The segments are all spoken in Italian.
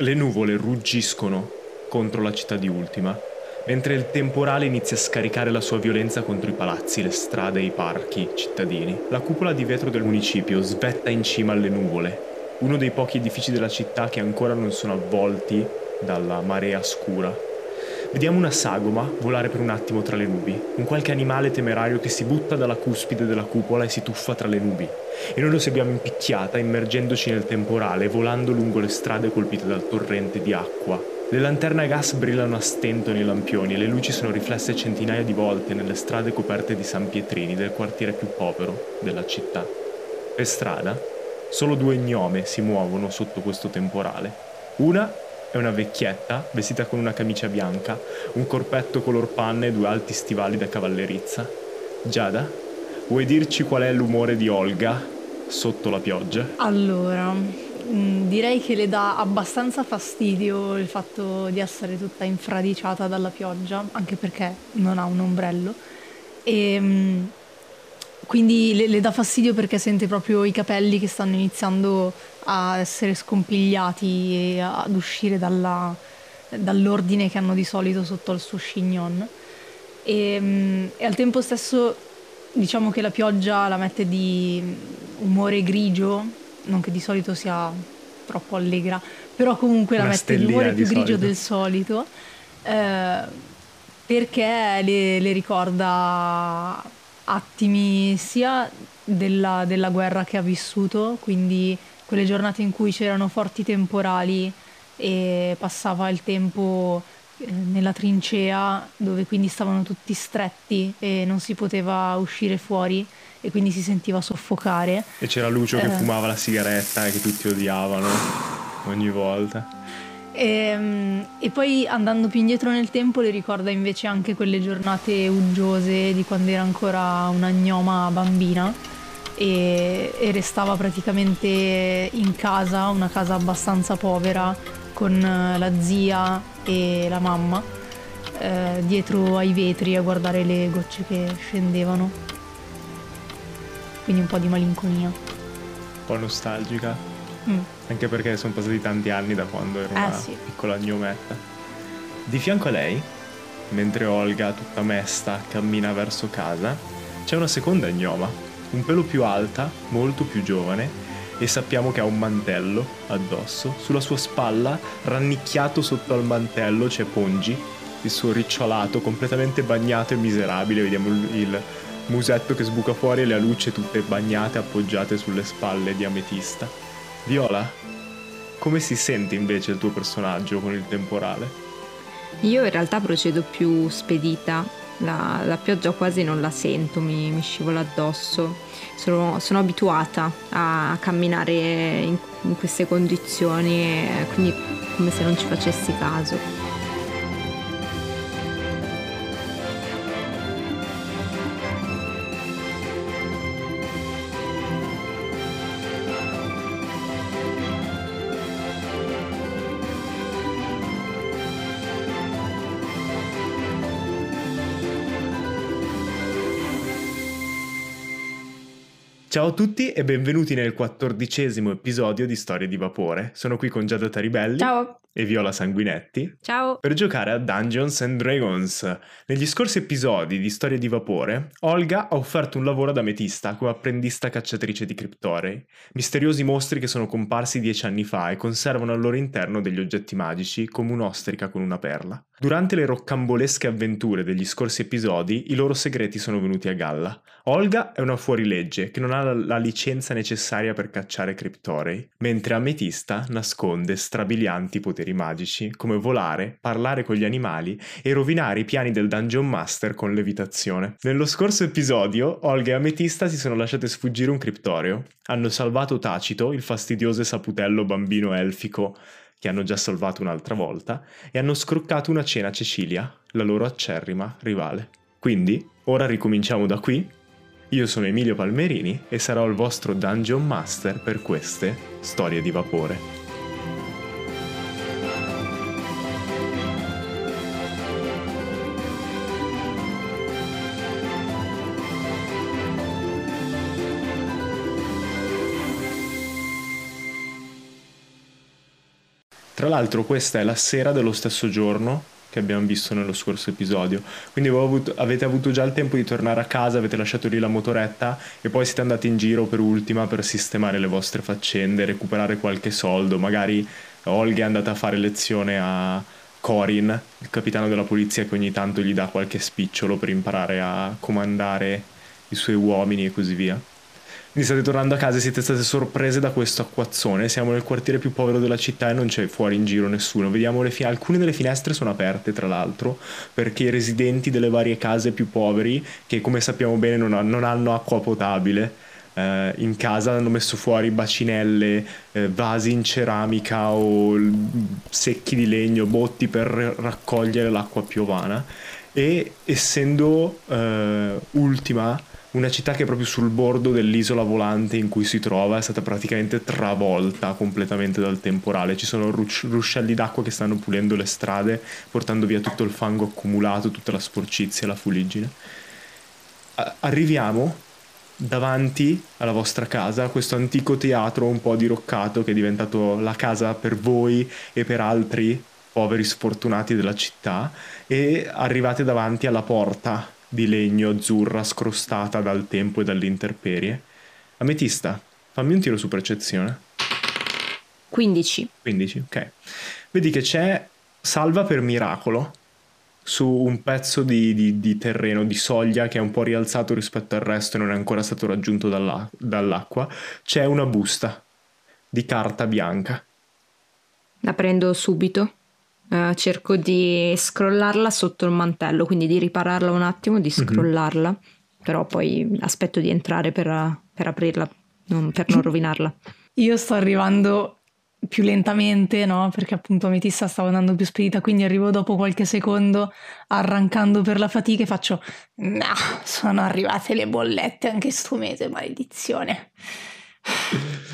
Le nuvole ruggiscono contro la città di Ultima, mentre il temporale inizia a scaricare la sua violenza contro i palazzi, le strade e i parchi cittadini. La cupola di vetro del municipio svetta in cima alle nuvole, uno dei pochi edifici della città che ancora non sono avvolti dalla marea scura. Vediamo una sagoma volare per un attimo tra le nubi, un qualche animale temerario che si butta dalla cuspide della cupola e si tuffa tra le nubi. E noi lo seguiamo in picchiata, immergendoci nel temporale, volando lungo le strade colpite dal torrente di acqua. Le lanterne a gas brillano a stento nei lampioni e le luci sono riflesse centinaia di volte nelle strade coperte di San Pietrini del quartiere più povero della città. Per strada, solo due gnome si muovono sotto questo temporale. Una è una vecchietta, vestita con una camicia bianca, un corpetto color panna e due alti stivali da cavallerizza. Giada, vuoi dirci qual è l'umore di Olga sotto la pioggia? Allora, mm, direi che le dà abbastanza fastidio il fatto di essere tutta infradiciata dalla pioggia, anche perché non ha un ombrello. E mm, quindi le, le, dà fastidio perché sente proprio i capelli che stanno iniziando a essere scompigliati e ad uscire dalla, dall'ordine che hanno di solito sotto al suo chignon. E, mm, e, al tempo stesso diciamo che la pioggia la mette di umore grigio, non che di solito sia troppo allegra, però comunque Una la mette di umore più di grigio solito. del solito. Eh, perché le, le ricorda attimi sia della, della guerra che ha vissuto, quindi quelle giornate in cui c'erano forti temporali e passava il tempo eh, nella trincea dove quindi stavano tutti stretti e non si poteva uscire fuori e quindi si sentiva soffocare. E c'era Lucio eh. che fumava la sigaretta e che tutti odiavano ogni volta. E, ehm, e, poi andando più indietro nel tempo le ricorda invece anche quelle giornate uggiose di quando era ancora una gnoma bambina e, e restava praticamente in casa, una casa abbastanza povera con la zia e la mamma eh, dietro ai vetri a guardare le gocce che scendevano. Quindi un po' di malinconia. Un po' nostalgica. Mm. Anche perché sono passati tanti anni da quando ero una eh, sì. piccola gnometta. Di fianco a lei, mentre Olga, tutta mesta, cammina verso casa, c'è una seconda gnoma, un pelo più alta, molto più giovane, e sappiamo che ha un mantello addosso. Sulla sua spalla, rannicchiato sotto al mantello, c'è Pongi, il suo ricciolato, completamente bagnato e miserabile. Vediamo il musetto che sbuca fuori e le alucce tutte bagnate, appoggiate sulle spalle di ametista. Viola, come si sente invece il tuo personaggio con il temporale? Io in realtà procedo più spedita, la, la pioggia quasi non la sento, mi, mi scivola addosso. Sono, sono abituata a camminare in, in queste condizioni, quindi come se non ci facessi caso. Ciao a tutti e benvenuti nel quattordicesimo episodio di Storie di Vapore. Sono qui con Giada Taribelli. Ciao e Viola Sanguinetti Ciao! per giocare a Dungeons and Dragons. Negli scorsi episodi di Storie di Vapore, Olga ha offerto un lavoro ad Ametista come apprendista cacciatrice di criptorei, misteriosi mostri che sono comparsi dieci anni fa e conservano al loro interno degli oggetti magici come un'ostrica con una perla. Durante le roccambolesche avventure degli scorsi episodi, i loro segreti sono venuti a galla. Olga è una fuorilegge che non ha la licenza necessaria per cacciare criptorei, mentre Ametista nasconde strabilianti poteri poteri magici, come volare, parlare con gli animali e rovinare i piani del Dungeon Master con levitazione. Nello scorso episodio, Olga e Ametista si sono lasciate sfuggire un criptorio. Hanno salvato Tacito, il fastidioso e saputello bambino elfico che hanno già salvato un'altra volta, e hanno scroccato una cena a Cecilia, la loro acerrima rivale. Quindi, ora ricominciamo da qui. Io sono Emilio Palmerini e sarò il vostro Dungeon Master per queste storie di vapore. Tra l'altro questa è la sera dello stesso giorno che abbiamo visto nello scorso episodio. Quindi avuto, avete avuto già il tempo di tornare a casa, avete lasciato lì la motoretta e poi siete andati in giro per ultima per sistemare le vostre faccende, recuperare qualche soldo. Magari Olga è andata a fare lezione a Corin, il capitano della polizia che ogni tanto gli dà qualche spicciolo per imparare a comandare i suoi uomini e così via. Quindi state tornando a casa e siete state sorprese da questo acquazzone. Siamo nel quartiere più povero della città e non c'è fuori in giro nessuno. Vediamo le finestre. Alcune delle finestre sono aperte, tra l'altro, perché i residenti delle varie case più poveri, che come sappiamo bene non, ha, non hanno acqua potabile, eh, in casa hanno messo fuori bacinelle, eh, vasi in ceramica o secchi di legno, botti per raccogliere l'acqua piovana. E essendo eh, ultima una città che proprio sul bordo dell'isola volante in cui si trova è stata praticamente travolta completamente dal temporale. Ci sono ruscelli d'acqua che stanno pulendo le strade, portando via tutto il fango accumulato, tutta la sporcizia, la fuliggine. Arriviamo davanti alla vostra casa, questo antico teatro un po' diroccato che è diventato la casa per voi e per altri poveri sfortunati della città e arrivate davanti alla porta di legno azzurra scrostata dal tempo e dall'interperie. Ametista, fammi un tiro su percezione. 15. 15, ok. Vedi che c'è salva per miracolo su un pezzo di, di, di, terreno, di soglia che è un po' rialzato rispetto al resto e non è ancora stato raggiunto dalla, dall'acqua. C'è una busta di carta bianca. La prendo subito. Uh, cerco di scrollarla sotto il mantello, quindi di ripararla un attimo, di mhm. scrollarla, mm-hmm. però poi aspetto di entrare per, per aprirla, non, per non rovinarla. Io sto arrivando più lentamente, no? Perché appunto Ametista stava andando più spedita, quindi arrivo dopo qualche secondo arrancando per la fatica e faccio no, sono arrivate le bollette anche sto mese, maledizione.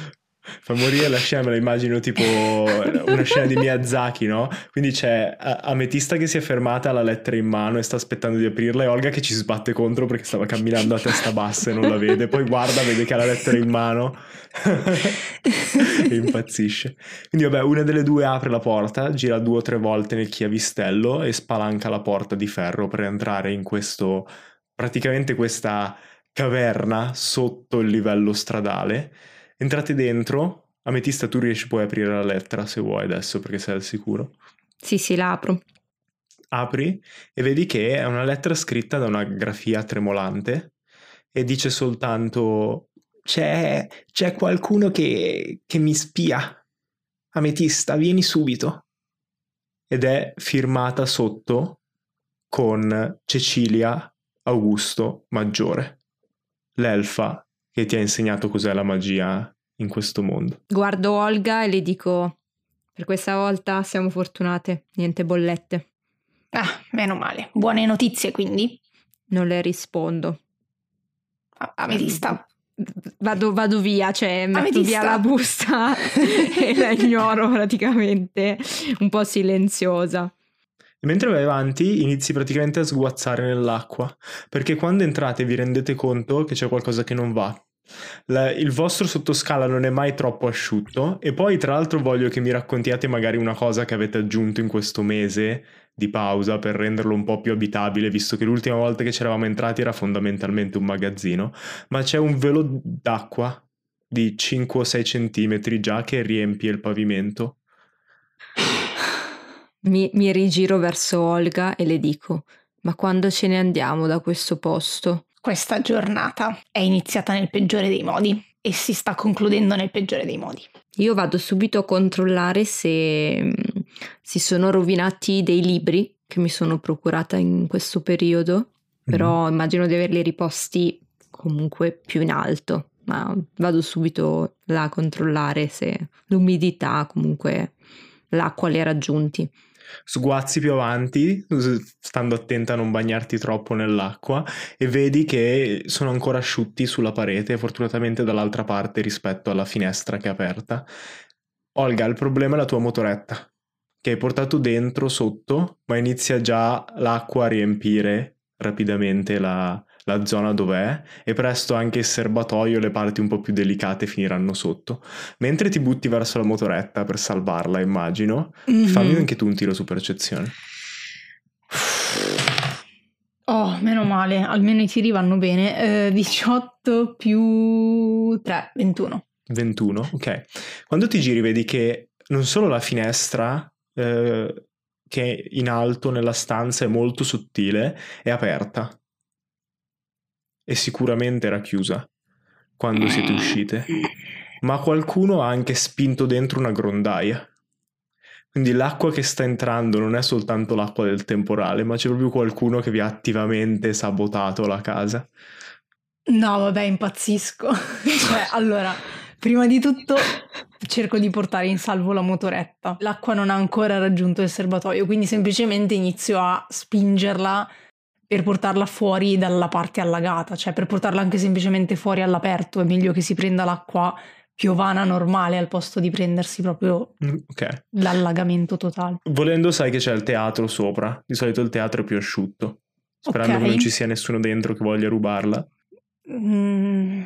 fa morire la scena, me la immagino tipo una scena di Miyazaki, no? Quindi c'è Ametista che si è fermata alla lettera in mano e sta aspettando di aprirla e Olga che ci sbatte contro perché stava camminando a testa bassa e non la vede, poi guarda, vede che ha la lettera in mano e impazzisce. Quindi vabbè, una delle due apre la porta, gira due o tre volte nel chiavistello e spalanca la porta di ferro per entrare in questo, praticamente questa caverna sotto il livello stradale Entrate dentro. Ametista, tu riesci poi a aprire la lettera se vuoi adesso perché sei al sicuro. Sì, sì, la apro. Apri e vedi che è una lettera scritta da una grafia tremolante e dice soltanto c'è, c'è qualcuno che, che mi spia. Ametista, vieni subito. Ed è firmata sotto con Cecilia Augusto Maggiore, l'elfa che ti ha insegnato cos'è la magia in questo mondo. Guardo Olga e le dico, per questa volta siamo fortunate, niente bollette. Ah, meno male. Buone notizie quindi? Non le rispondo. Ametista. Vado, vado via, cioè metto Ametista. via la busta e la ignoro praticamente, un po' silenziosa. Mentre vai avanti inizi praticamente a sguazzare nell'acqua, perché quando entrate vi rendete conto che c'è qualcosa che non va. La, il vostro sottoscala non è mai troppo asciutto e poi tra l'altro voglio che mi raccontiate magari una cosa che avete aggiunto in questo mese di pausa per renderlo un po' più abitabile, visto che l'ultima volta che c'eravamo entrati era fondamentalmente un magazzino, ma c'è un velo d'acqua di 5 o 6 centimetri già che riempie il pavimento mi, mi rigiro verso Olga e le dico: Ma quando ce ne andiamo da questo posto? Questa giornata è iniziata nel peggiore dei modi e si sta concludendo nel peggiore dei modi. Io vado subito a controllare se mm, si sono rovinati dei libri che mi sono procurata in questo periodo, però mm-hmm. immagino di averli riposti comunque più in alto, ma vado subito là a controllare se l'umidità comunque l'acqua li ha raggiunti sguazzi più avanti, stando attenta a non bagnarti troppo nell'acqua, e vedi che sono ancora asciutti sulla parete, fortunatamente dall'altra parte rispetto alla finestra che è aperta. Olga, il problema è la tua motoretta, che hai portato dentro sotto, ma inizia già l'acqua a riempire rapidamente la, la zona dov'è e presto anche il serbatoio e le parti un po' più delicate finiranno sotto. Mentre ti butti verso la motoretta per salvarla, immagino, Mhm. fammi anche tu un tiro su percezione. Oh, meno male, almeno i tiri vanno bene. Eh, 18 più 3, 21. 21, ok. Quando ti giri vedi che non solo la finestra eh, che è in alto nella stanza è molto sottile, è aperta. E sicuramente era chiusa quando siete uscite. Ma qualcuno ha anche spinto dentro una grondaia. Quindi l'acqua che sta entrando non è soltanto l'acqua del temporale, ma c'è proprio qualcuno che vi ha attivamente sabotato la casa. No, vabbè, impazzisco. cioè, allora, prima di tutto cerco di portare in salvo la motoretta. L'acqua non ha ancora raggiunto il serbatoio, quindi semplicemente inizio a spingerla per portarla fuori dalla parte allagata, cioè per portarla anche semplicemente fuori all'aperto. È meglio che si prenda l'acqua piovana normale al posto di prendersi proprio Mm, Ok. l'allagamento totale. Volendo sai che c'è il teatro sopra, di solito il teatro è più asciutto, sperando Ok. che non ci sia nessuno dentro che voglia rubarla. Mm.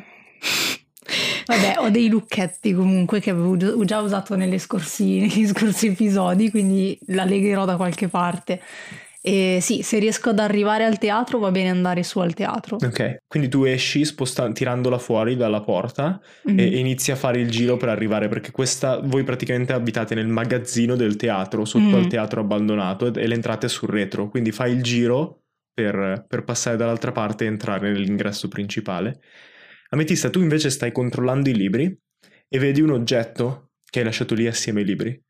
Vabbè, ho dei lucchetti comunque che avevo gi- già usato nelle scorsi- negli scorsi episodi, quindi la legherò da qualche parte. E sì, se riesco ad arrivare al teatro va bene andare su al teatro. Ok, quindi tu esci sposta- tirandola fuori dalla porta Mhm. e inizi a fare il giro per arrivare, perché questa, voi praticamente abitate nel magazzino del teatro, sotto Mm. al teatro abbandonato e l'entrata è sul retro, quindi fai il giro per, per passare dall'altra parte e entrare nell'ingresso principale. Ametista, tu invece stai controllando i libri e vedi un oggetto che hai lasciato lì assieme ai libri.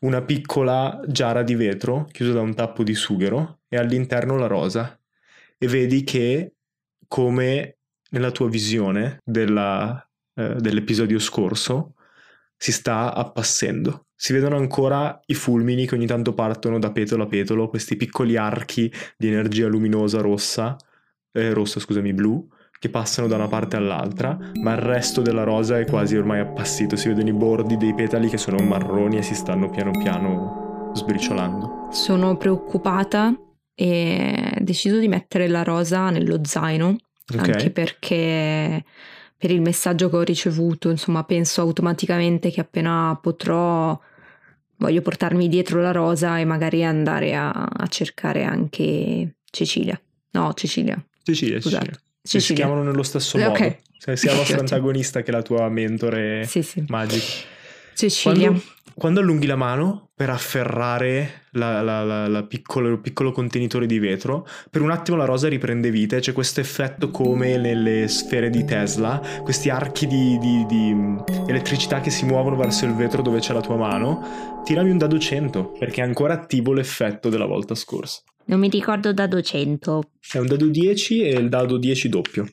Una piccola giara di vetro chiusa da un tappo di sughero e all'interno la rosa. E vedi che, come nella tua visione della- eh, dell'episodio scorso, si sta appassendo. Si vedono ancora i fulmini che ogni tanto partono da petolo a petolo, questi piccoli archi di energia luminosa rossa, eh, rossa scusami, blu, che passano da una parte all'altra, ma il resto della rosa è quasi ormai appassito. Si vedono i bordi dei petali che sono marroni e si stanno piano piano sbriciolando. Sono preoccupata e decido di mettere la rosa nello zaino, Ok? anche perché per il messaggio che ho ricevuto, insomma, penso automaticamente che appena potrò voglio portarmi dietro la rosa e magari andare a, a cercare anche Cecilia. No, Cecilia. Cecilia, Scusate. Cecilia. Si Cecilia. chiamano nello stesso Eh, modo. ok. Sia sia la ottimo. antagonista che la tua mentore Sì, sì. magica. Cecilia. Quando, quando allunghi la mano per afferrare la, la- la- la piccolo, il piccolo contenitore di vetro, per un attimo la rosa riprende vita e c'è questo effetto come nelle sfere di Tesla, questi archi di, di- di, elettricità che si muovono verso il vetro dove c'è la tua mano. Tirami un dado 100 perché è ancora attivo l'effetto della volta scorsa. Non mi ricordo da 200. È un dado 10 e il dado 10 doppio.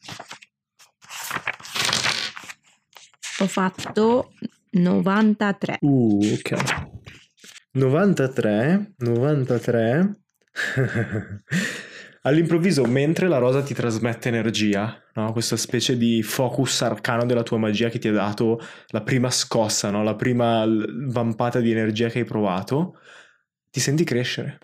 Ho fatto 93. Uh, ok. 93, 93. All'improvviso, mentre la rosa ti trasmette energia, no? questa specie di focus arcano della tua magia che ti ha dato la prima scossa, no? la prima vampata di energia che hai provato, ti senti crescere.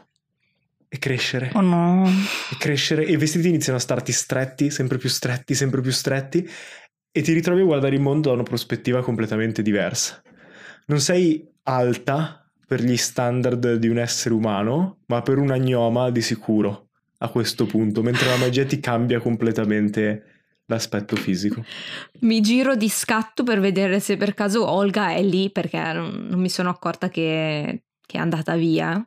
E crescere. Oh no. e crescere e i vestiti iniziano a starti stretti, sempre più stretti, sempre più stretti e ti ritrovi a guardare il mondo da una prospettiva completamente diversa. Non sei alta per gli standard di un essere umano, ma per un agnoma di sicuro a questo punto, mentre la magia ti cambia completamente l'aspetto fisico. Mi giro di scatto per vedere se per caso Olga è lì perché non, non mi sono accorta che, che è andata via.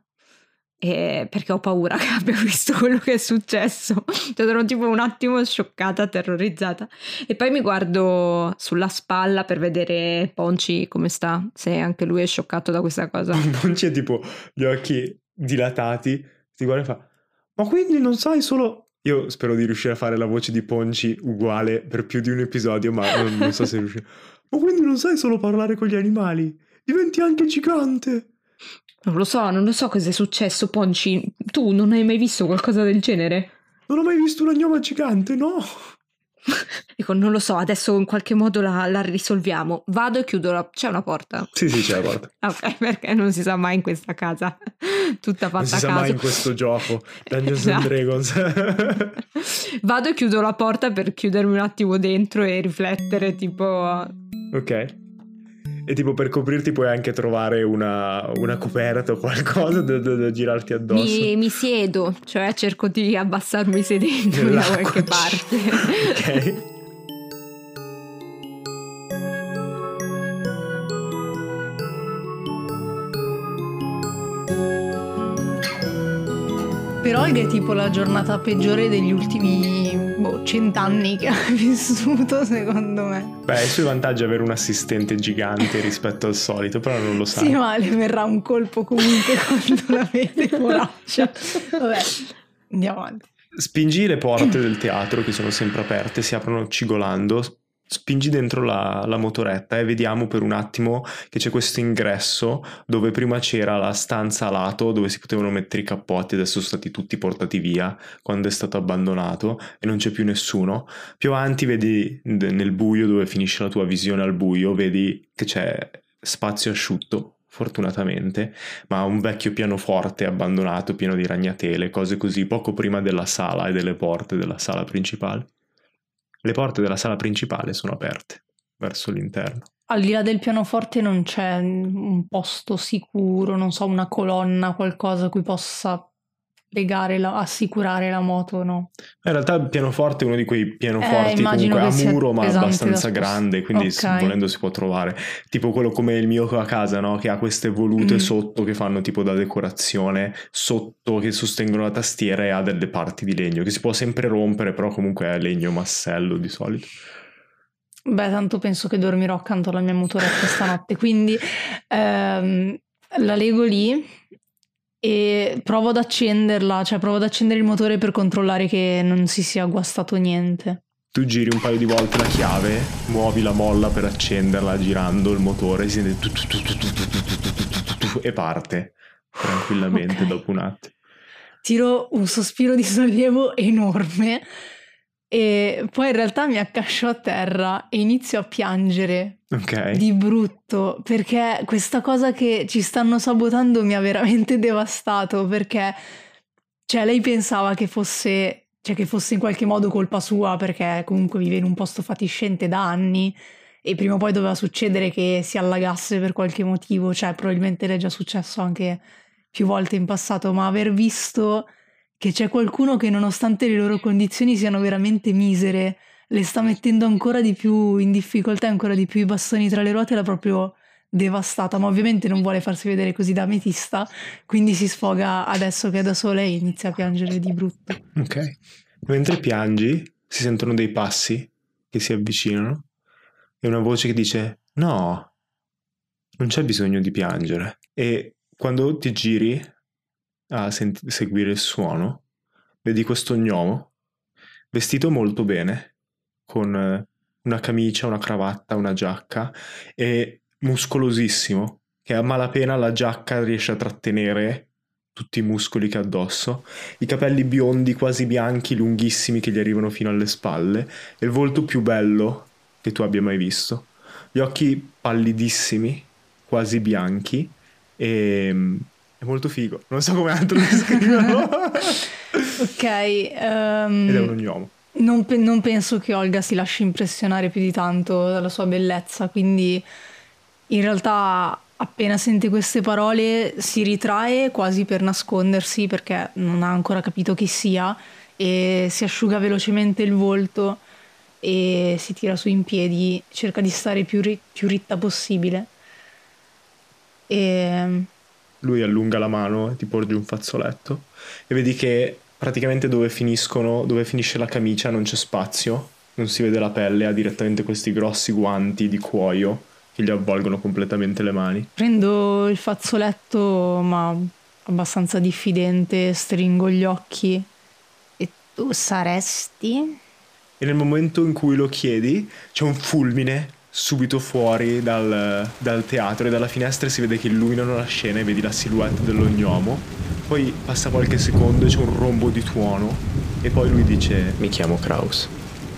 E perché ho paura che abbia visto quello che è successo. Cioè, ero tipo un attimo scioccata, terrorizzata. E poi mi guardo sulla spalla per vedere Ponci come sta, se anche lui è scioccato da questa cosa. Non c'è tipo gli occhi dilatati, ti guarda e fa: Ma quindi non sai solo. Io spero di riuscire a fare la voce di Ponci uguale per più di un episodio, ma non, non so se riuscirò. Ma quindi non sai solo parlare con gli animali? Diventi anche gigante! Non lo so, non lo so cosa è successo, Ponci. Tu non hai mai visto qualcosa del genere? Non ho mai visto un agnoma gigante, no! Dico, non lo so, adesso in qualche modo la, la risolviamo. Vado e chiudo la... C'è una porta? Sì, sì, c'è la porta. ok, perché non si sa mai in questa casa. Tutta fatta a caso. Non si sa mai in questo gioco. Dungeons esatto. and Dragons. Vado e chiudo la porta per chiudermi un attimo dentro e riflettere, tipo... Ok. E tipo per coprirti puoi anche trovare una, una coperta o qualcosa da, da, da girarti addosso. Mi, mi, siedo, cioè cerco di abbassarmi sedendo da qualche parte. ok. Per Olga è tipo la giornata peggiore degli ultimi boh, cent'anni che ha vissuto, secondo me. Beh, il suo vantaggio è avere un assistente gigante rispetto al solito, però non lo sa. Sì, ma le verrà un colpo comunque quando la vede, poraccia. Vabbè, andiamo avanti. Spingi le porte del teatro che sono sempre aperte, si aprono cigolando, spingi dentro la, la, motoretta e vediamo per un attimo che c'è questo ingresso dove prima c'era la stanza a lato dove si potevano mettere i cappotti, adesso sono stati tutti portati via quando è stato abbandonato e non c'è più nessuno. Più avanti vedi nel buio dove finisce la tua visione al buio, vedi che c'è spazio asciutto fortunatamente, ma un vecchio pianoforte abbandonato pieno di ragnatele, cose così, poco prima della sala e delle porte della sala principale. Le porte della sala principale sono aperte verso l'interno. Al di là del pianoforte non c'è un posto sicuro, non so, una colonna, qualcosa a cui possa legare, la, assicurare la moto, no? In realtà il pianoforte è uno di quei pianoforti eh, comunque a muro ma abbastanza grande, quindi okay. volendo si può trovare. Tipo quello come il mio a casa, no? Che ha queste volute mm. sotto che fanno tipo da decorazione, sotto che sostengono la tastiera e ha delle parti di legno che si può sempre rompere, però comunque è legno massello di solito. Beh, tanto penso che dormirò accanto alla mia motoretta stanotte, quindi ehm, la leggo lì e provo ad accenderla, cioè provo ad accendere il motore per controllare che non si sia guastato niente. Tu giri un paio di volte la chiave, muovi la molla per accenderla girando il motore, si sente e parte tranquillamente okay. dopo un attimo. Tiro un sospiro di sollievo enorme e poi in realtà mi accascio a terra e inizio a piangere okay. di brutto perché questa cosa che ci stanno sabotando mi ha veramente devastato perché cioè lei pensava che fosse cioè che fosse in qualche modo colpa sua perché comunque vive in un posto fatiscente da anni e prima o poi doveva succedere che si allagasse per qualche motivo, cioè probabilmente le è già successo anche più volte in passato, ma aver visto che c'è qualcuno che nonostante le loro condizioni siano veramente misere, le sta mettendo ancora di più in difficoltà, ancora di più i bastoni tra le ruote, l'ha proprio devastata, ma ovviamente non vuole farsi vedere così da ametista, quindi si sfoga adesso che è da sola e inizia a piangere di brutto. Ok. Mentre piangi, si sentono dei passi che si avvicinano e una voce che dice no, non c'è bisogno di piangere. E quando ti giri a sent- seguire il suono, vedi questo gnomo vestito molto bene, con eh, una camicia, una cravatta, una giacca e muscolosissimo, che a malapena la giacca riesce a trattenere tutti i muscoli che ha addosso, i capelli biondi quasi bianchi, lunghissimi che gli arrivano fino alle spalle e il volto più bello che tu abbia mai visto. Gli occhi pallidissimi, quasi bianchi e mm, è molto figo. Non so come altro descriverlo. ok. Um, Ed è un gnomo. Non, pe- non, penso che Olga si lasci impressionare più di tanto dalla sua bellezza, quindi in realtà appena sente queste parole si ritrae quasi per nascondersi perché non ha ancora capito chi sia e si asciuga velocemente il volto e si tira su in piedi, cerca di stare più, ri- più ritta possibile. E lui allunga la mano e ti porge un fazzoletto e vedi che praticamente dove finiscono, dove finisce la camicia non c'è spazio, non si vede la pelle, ha direttamente questi grossi guanti di cuoio che gli avvolgono completamente le mani. Prendo il fazzoletto ma abbastanza diffidente, stringo gli occhi. E tu saresti? E nel momento in cui lo chiedi c'è un fulmine subito fuori dal, dal, teatro e dalla finestra si vede che illuminano la scena e vedi la silhouette dello gnomo. Poi passa qualche secondo e c'è un rombo di tuono e poi lui dice mi chiamo Kraus.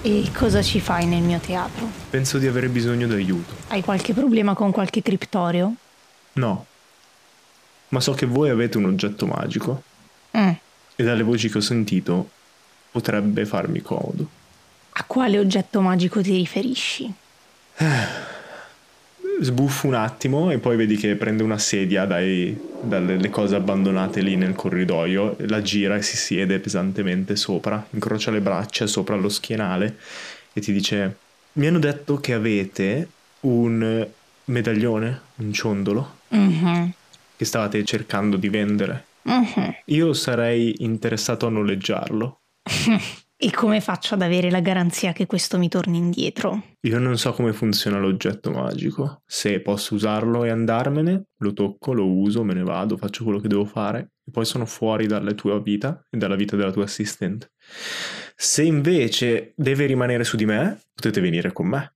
E cosa ci fai nel mio teatro? Penso di avere bisogno d'aiuto. Hai qualche problema con qualche criptorio? No. Ma so che voi avete un oggetto magico. Mm. E dalle voci che ho sentito potrebbe farmi comodo. A quale oggetto magico ti riferisci? Sbuffo un attimo e poi vedi che prende una sedia dai, dalle cose abbandonate lì nel corridoio, la gira e si siede pesantemente sopra, incrocia le braccia sopra lo schienale e ti dice: Mi hanno detto che avete un medaglione, un ciondolo, Mhm. che stavate cercando di vendere. Mhm. Io sarei interessato a noleggiarlo. E come faccio ad avere la garanzia che questo mi torni indietro? Io non so come funziona l'oggetto magico. Se posso usarlo e andarmene, lo tocco, lo uso, me ne vado, faccio quello che devo fare e poi sono fuori dalla tua vita e dalla vita della tua assistente. Se invece deve rimanere su di me, potete venire con me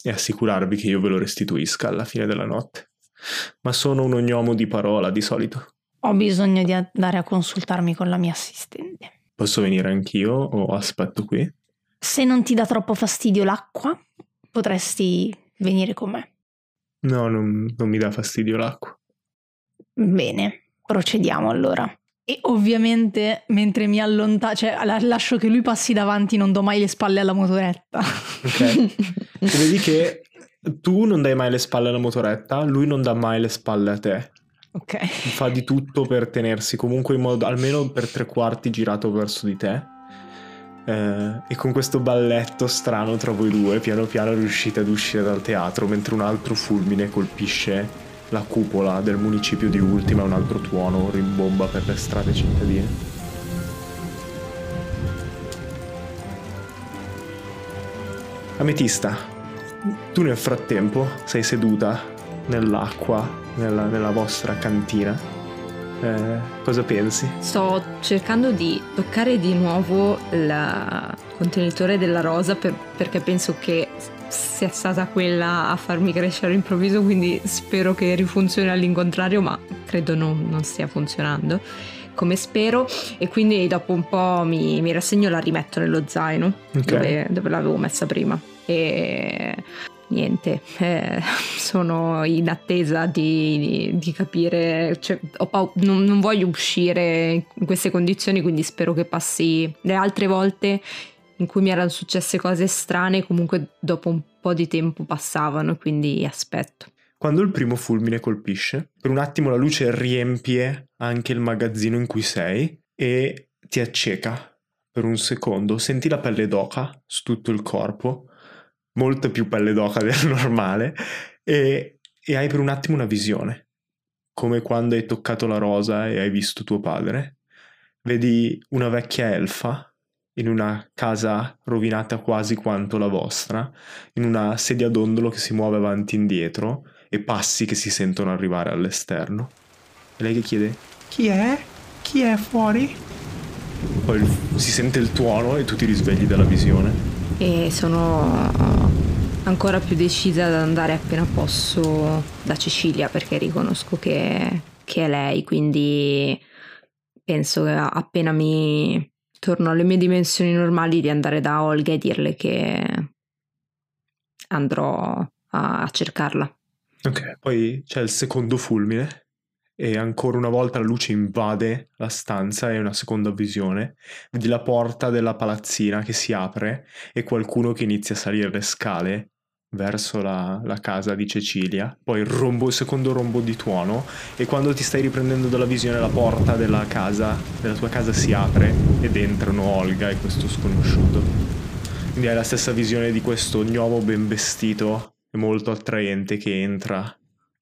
e assicurarvi che io ve lo restituisca alla fine della notte. Ma sono un ognomo di parola di solito. Ho bisogno di andare a consultarmi con la mia assistente. Posso venire anch'io o aspetto qui? Se non ti dà troppo fastidio l'acqua, potresti venire con me. No, non, non mi dà fastidio l'acqua. Bene, procediamo allora. E ovviamente mentre mi allontano, cioè la- lascio che lui passi davanti, non do mai le spalle alla motoretta. Ok? Vedi che tu non dai mai le spalle alla motoretta, lui non dà mai le spalle a te. Ok. Fa di tutto per tenersi comunque in modo almeno per tre quarti girato verso di te. Eh, e con questo balletto strano tra voi due, piano piano riuscite ad uscire dal teatro mentre un altro fulmine colpisce la cupola del municipio di Ultima e un altro tuono rimbomba per le strade cittadine. Ametista, tu nel frattempo sei seduta nell'acqua, nella, nella vostra cantina. Eh, cosa pensi? Sto cercando di toccare di nuovo il contenitore della rosa per- perché penso che sia stata quella a farmi crescere all'improvviso, quindi spero che rifunzioni all'incontrario, ma credo non, non stia funzionando come spero e quindi dopo un po' mi, mi rassegno e la rimetto nello zaino Ok. dove, dove l'avevo messa prima e niente. Eh, sono in attesa di, di- capire cioè, pau- non, non voglio uscire in queste condizioni quindi spero che passi le altre volte in cui mi erano successe cose strane comunque dopo un po' di tempo passavano quindi aspetto. Quando il primo fulmine colpisce, per un attimo la luce riempie anche il magazzino in cui sei e ti acceca per un secondo. Senti la pelle d'oca su tutto il corpo, molta più pelle d'oca del normale, e, e hai per un attimo una visione, come quando hai toccato la rosa e hai visto tuo padre. Vedi una vecchia elfa in una casa rovinata quasi quanto la vostra, in una sedia dondolo che si muove avanti e indietro e passi che si sentono arrivare all'esterno. E lei che chiede, Chi è? Chi è fuori? poi si sente il tuono e tu ti risvegli dalla visione. E sono ancora più decisa ad andare appena posso da Cecilia perché riconosco che, che è lei, quindi penso che appena mi torno alle mie dimensioni normali di andare da Olga e dirle che andrò a, a cercarla. Ok, poi c'è il secondo fulmine e ancora una volta la luce invade la stanza e una seconda visione. Vedi la porta della palazzina che si apre e qualcuno che inizia a salire le scale verso la, la casa di Cecilia. Poi il, rombo, il secondo rombo di tuono e quando ti stai riprendendo dalla visione la porta della casa, della tua casa si apre ed entrano Olga e questo sconosciuto. Quindi hai la stessa visione di questo gnomo ben vestito e molto attraente che entra.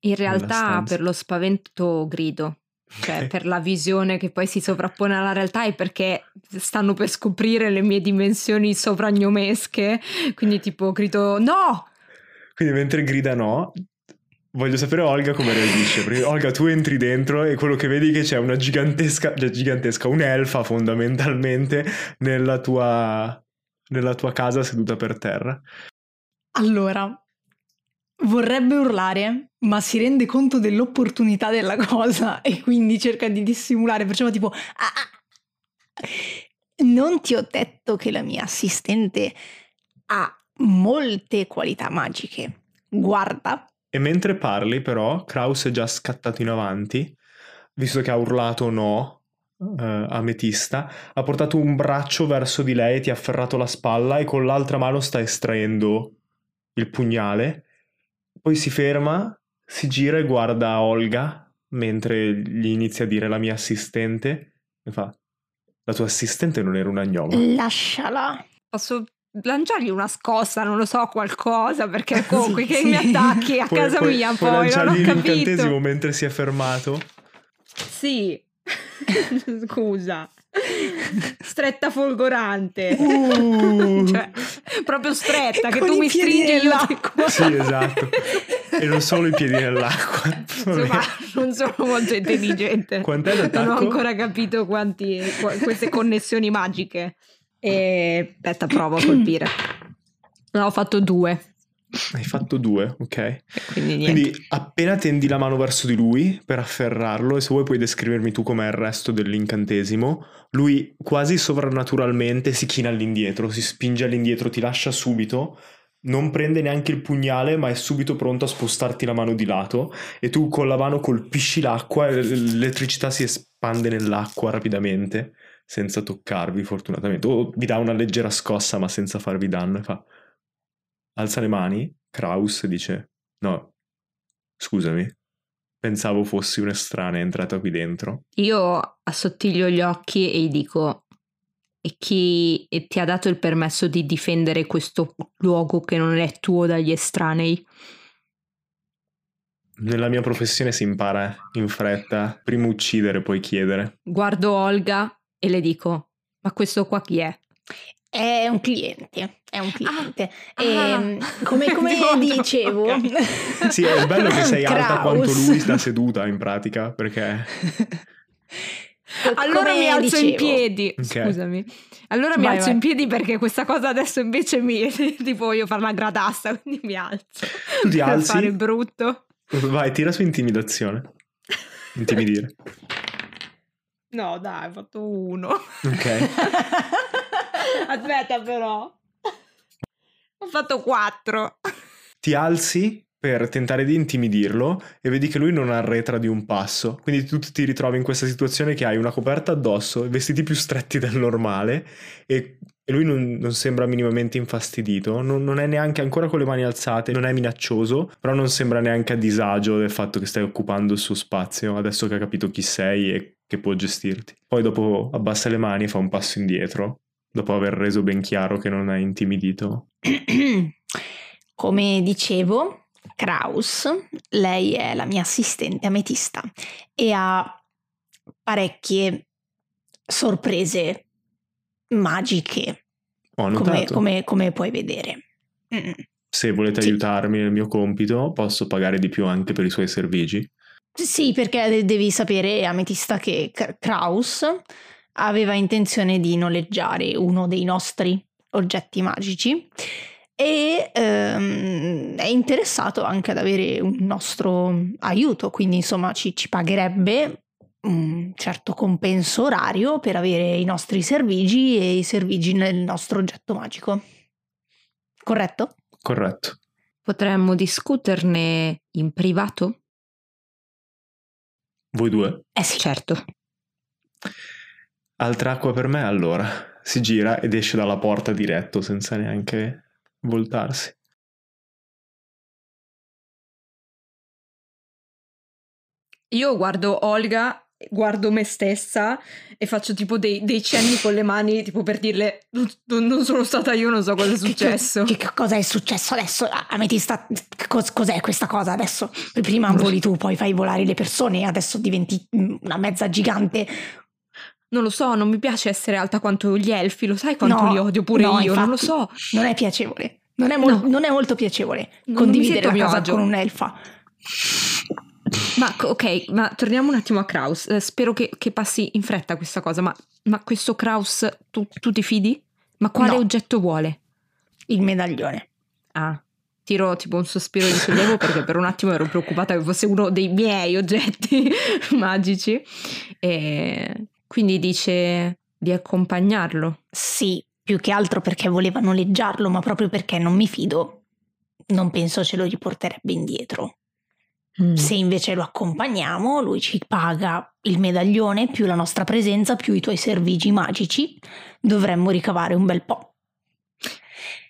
In realtà per lo spavento grido, cioè per la visione che poi si sovrappone alla realtà e perché stanno per scoprire le mie dimensioni sovragnomesche, quindi tipo grido no! Quindi mentre grida no, voglio sapere Olga come reagisce. Perché Olga, tu entri dentro e quello che vedi è che c'è una gigantesca, cioè gigantesca, un'elfa fondamentalmente nella tua, nella tua casa seduta per terra. Allora, vorrebbe urlare, ma si rende conto dell'opportunità della cosa e quindi cerca di dissimulare, perciò tipo... "Ah, ah, non ti ho detto che la mia assistente ha molte qualità magiche. Guarda. E mentre parli, però, Kraus è già scattato in avanti, visto che ha urlato no eh, Ametista, ha portato un braccio verso di lei, ti ha afferrato la spalla e con l'altra mano sta estraendo il pugnale. Poi si ferma, si gira e guarda Olga mentre gli inizia a dire la mia assistente e fa la tua assistente non era una gnoma. Lasciala. Posso lanciargli una scossa, non lo so, qualcosa, perché comunque Sì, che sì. mi attacchi a Puoi- casa puoi- mia puoi poi, non lanciargli ho l'incantesimo capito. mentre si è fermato. Sì. Scusa. Stretta folgorante. Uh. Cioè, proprio stretta, che Con tu mi stringi nell'acqua. Sì, esatto. E non solo i piedi nell'acqua. Insomma, non sono molto intelligente. Quant'è Non ho l'attacco? ancora capito quanti, qua- queste connessioni magiche. E aspetta, provo a colpire. No, ho fatto due. Hai fatto due, ok. Quindi. Quindi appena tendi la mano verso di lui per afferrarlo, e se vuoi puoi descrivermi tu com'è il resto dell'incantesimo, lui quasi sovrannaturalmente si china all'indietro, si spinge all'indietro, ti lascia subito, non prende neanche il pugnale, ma è subito pronto a spostarti la mano di lato e tu con la mano colpisci l'acqua e l'elettricità si espande nell'acqua rapidamente, senza toccarvi fortunatamente. O vi dà una leggera scossa ma senza farvi danno e fa... Alza le mani, Kraus e dice... No, scusami, pensavo fossi un'estranea entrata qui dentro. Io assottiglio gli occhi e gli dico: E chi e ti ha dato il permesso di difendere questo luogo che non è tuo dagli estranei? Nella mia professione si impara in fretta, prima uccidere, poi chiedere. Guardo Olga e le dico: Ma questo qua chi è? È un cliente, è un cliente. Ah. Ehm, come come dicevo, ok. Sì, è bello che sei alta Kraus. quanto lui sta seduta in pratica, perché... Allora come mi alzo in dicevo, piedi. Ok. Scusami. Allora mi Vai, alzo vai. in piedi perché questa cosa adesso invece mi tipo voglio fare una gradassa, quindi mi alzo. Tu ti per alzi? fare brutto. Vai, tira su intimidazione. Intimidire. No, dai, ho fatto uno. Ok. Aspetta però. Ho fatto quattro. Ti alzi per tentare di intimidirlo e vedi che lui non arretra di un passo. Quindi tu ti ritrovi in questa situazione che hai una coperta addosso, vestiti più stretti del normale e, e lui non, non sembra minimamente infastidito, non, non è neanche ancora con le mani alzate, non è minaccioso, però non sembra neanche a disagio del fatto che stai occupando il suo spazio adesso che ha capito chi sei e che può gestirti. Poi dopo abbassa le mani e fa un passo indietro, dopo aver reso ben chiaro che non è intimidito. Come dicevo, Kraus, lei è la mia assistente ametista e ha parecchie sorprese magiche, come, come- come puoi vedere. Mm. Se volete Sì. aiutarmi nel mio compito, posso pagare di più anche per i suoi servigi. Sì, perché de- devi sapere, Ametista, che Kraus aveva intenzione di noleggiare uno dei nostri oggetti magici e ehm, è interessato anche ad avere un nostro aiuto, quindi insomma ci, ci pagherebbe un certo compenso orario per avere i nostri servigi e i servigi nel nostro oggetto magico. Corretto? Corretto. Potremmo discuterne in privato? Voi due? Eh sì. Certo. Altra acqua per me, allora. Si gira ed esce dalla porta diretto senza neanche voltarsi. Io guardo Olga, guardo me stessa e faccio tipo dei, dei cenni con le mani, tipo per dirle non, non sono stata io, non so cosa è successo. Che, che cosa è successo adesso? Ametista, cos- cos'è questa cosa adesso? Prima voli tu, poi fai volare le persone, adesso diventi mm, una mezza gigante. Non lo so, non mi piace essere alta quanto gli elfi, lo sai quanto No, li odio pure no, io, non lo so. Non è piacevole. Non è, mol- No. non è molto piacevole Non condividere la casa agio. con un'elfa. Ma co- ok, ma torniamo un attimo a Kraus. Eh, spero che, che passi in fretta questa cosa, ma, ma questo Kraus tu, tu ti fidi? Ma quale No. oggetto vuole? Il medaglione. Ah, tiro tipo un sospiro di sollievo perché per un attimo ero preoccupata che fosse uno dei miei oggetti magici. E quindi dice di accompagnarlo. Sì, più che altro perché voleva noleggiarlo, ma proprio perché non mi fido, non penso ce lo riporterebbe indietro. Mm. Se invece lo accompagniamo, lui ci paga il medaglione più la nostra presenza più i tuoi servigi magici, dovremmo ricavare un bel po'.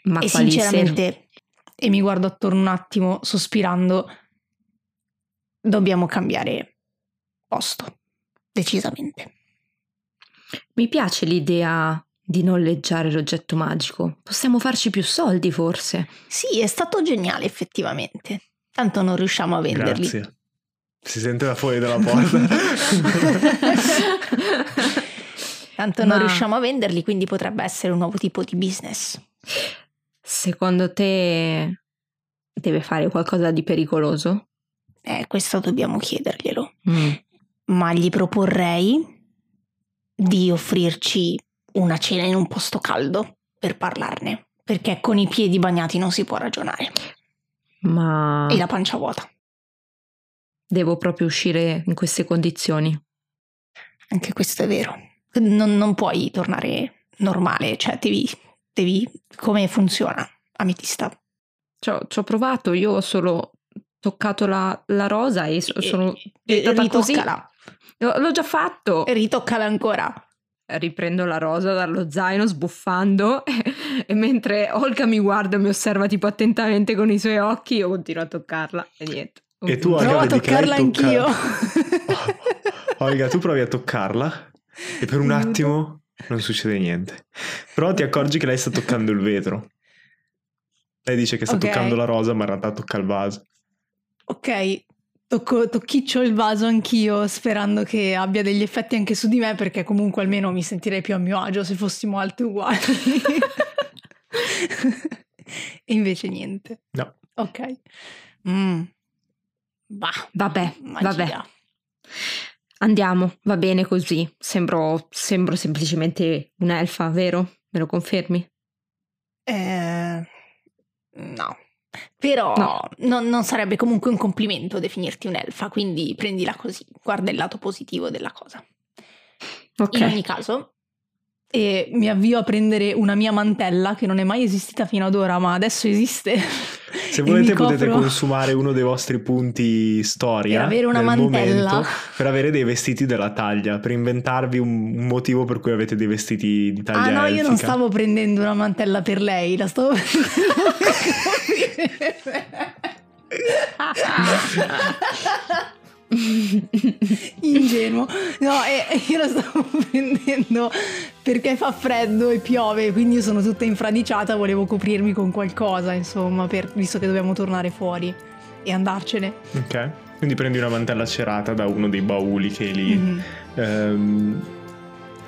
Ma e sinceramente, e mi guardo attorno un attimo sospirando, dobbiamo cambiare posto, decisamente. Mi piace l'idea di noleggiare l'oggetto magico. Possiamo farci più soldi, forse. Sì, è stato geniale effettivamente. Tanto non riusciamo a venderli. Grazie. Si sente da fuori dalla porta. Tanto non Ma- riusciamo a venderli, quindi potrebbe essere un nuovo tipo di business. Secondo te deve fare qualcosa di pericoloso? Eh, questo dobbiamo chiederglielo. Mm. Ma gli proporrei di offrirci una cena in un posto caldo per parlarne. Perché con i piedi bagnati non si può ragionare. Ma E la pancia vuota. devo proprio uscire in queste condizioni. Anche questo è vero. Non, non puoi tornare normale, cioè devi, devi... Come funziona, ametista? Ci ho, ci ho provato, io ho solo toccato la, la rosa e so- sono E- diventata così. ritoccala. L'ho già fatto. Ritoccala ancora. Riprendo la rosa dallo zaino sbuffando e mentre Olga mi guarda e mi osserva tipo attentamente con i suoi occhi, io continuo a toccarla e niente. E tu, Olga, Provo a toccarla tocca- anch'io. Olga, tu provi a toccarla e per un attimo non succede niente. Però ti accorgi che lei sta toccando il vetro. Lei dice che sta Ok. toccando la rosa, ma in realtà tocca il vaso. Ok, tocco, tocchiccio il vaso anch'io sperando che abbia degli effetti anche su di me perché comunque almeno mi sentirei più a mio agio se fossimo alte uguali. e invece niente. No. Ok. Mm. Bah, Vabbè, magia. vabbè. Andiamo, va bene così. Sembro, sembro semplicemente un'elfa, vero? Me lo confermi? Eh, no. Però No. Non, non sarebbe comunque un complimento definirti un'elfa, quindi prendila così, guarda il lato positivo della cosa. Ok. In ogni caso, e mi avvio a prendere una mia mantella che non è mai esistita fino ad ora, ma adesso esiste. Se volete potete copro- consumare uno dei vostri punti storia Per avere una mantella. per avere dei vestiti della taglia, per inventarvi un, motivo per cui avete dei vestiti di taglia Ah no, io non elfica. stavo prendendo una mantella per lei, la stavo Ingenuo. No, e io la stavo prendendo perché fa freddo e piove, quindi io sono tutta infradiciata, volevo coprirmi con qualcosa, insomma, per- visto che dobbiamo tornare fuori e andarcene. Ok. Quindi prendi una mantella cerata da uno dei bauli che è lì. Mhm. Ehm,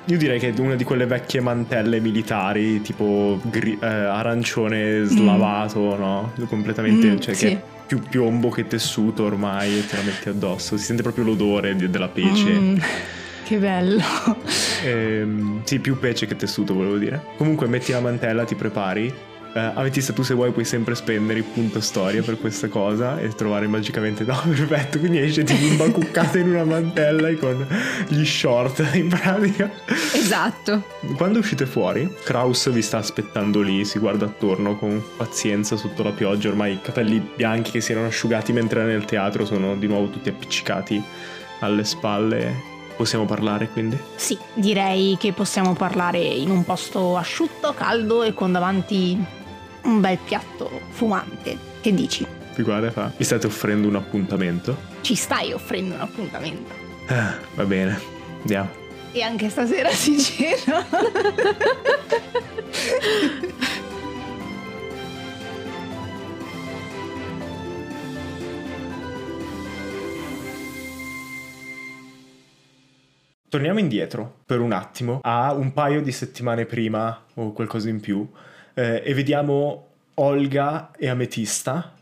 io direi che è una di quelle vecchie mantelle militari, tipo gri- eh, arancione slavato, no? Completamente, Mm, cioè sì. che più piombo che tessuto ormai e te la metti addosso. Si sente proprio l'odore di- della pece. Mm, che bello. Ehm, sì, più pece che tessuto, volevo dire. Comunque metti la mantella, ti prepari. Eh, Ametista, tu se vuoi puoi sempre spendere il punto storia per questa cosa e trovare magicamente... No, perfetto, quindi esce tipo imbacuccata in una mantella e con gli short in pratica. Esatto. Quando uscite fuori, Kraus vi sta aspettando lì, si guarda attorno con pazienza sotto la pioggia, ormai i capelli bianchi che si erano asciugati mentre era nel teatro sono di nuovo tutti appiccicati alle spalle. Possiamo parlare quindi? Sì, direi che possiamo parlare in un posto asciutto, caldo e con davanti un bel piatto fumante. Che dici? Vi guarda e fa. Mi state offrendo un appuntamento? Ci stai offrendo un appuntamento. Ah, va bene, andiamo. E anche stasera si cena. Torniamo indietro per un attimo a un paio di settimane prima o qualcosa in più eh, e vediamo Olga e Ametista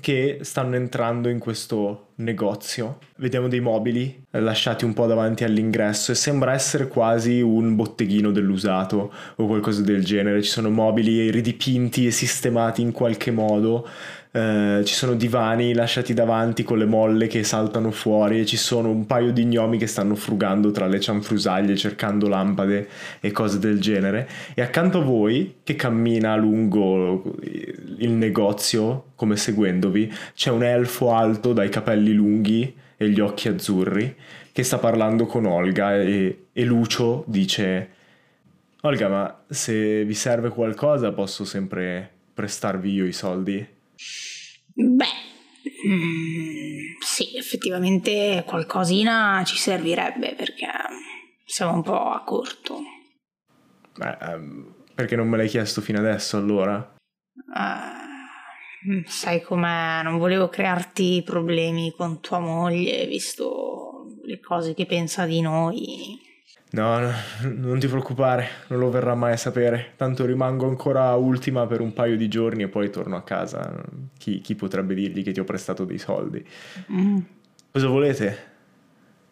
che stanno entrando in questo negozio. Vediamo dei mobili lasciati un po' davanti all'ingresso e sembra essere quasi un botteghino dell'usato o qualcosa del genere. Ci sono mobili ridipinti e sistemati in qualche modo eh, ci sono divani lasciati davanti con le molle che saltano fuori e ci sono un paio di gnomi che stanno frugando tra le cianfrusaglie cercando lampade e cose del genere. E accanto a voi che cammina lungo il negozio come seguendovi c'è un elfo alto dai capelli lunghi e gli occhi azzurri che sta parlando con Olga e, e Lucio dice Olga ma se vi serve qualcosa posso sempre prestarvi io i soldi Beh, mm, sì, effettivamente qualcosina ci servirebbe perché siamo un po' a corto. Beh, um, perché non me l'hai chiesto fino adesso allora? Uh, sai com'è, non volevo crearti problemi con tua moglie, visto le cose che pensa di noi. No, no, non ti preoccupare, non lo verrà mai a sapere. Tanto rimango ancora ultima per un paio di giorni e poi torno a casa. Chi, chi potrebbe dirgli che ti ho prestato dei soldi? Mm. Cosa volete?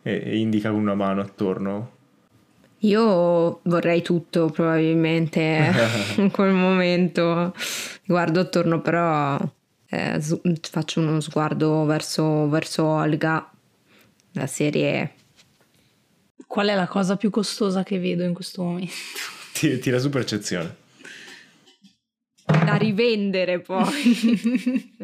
E, e indica con una mano attorno. Io vorrei tutto probabilmente in quel momento. Guardo attorno però eh, faccio uno sguardo verso, verso Olga. La serie Qual è la cosa più costosa che vedo in questo momento? Tira su percezione. Da rivendere poi.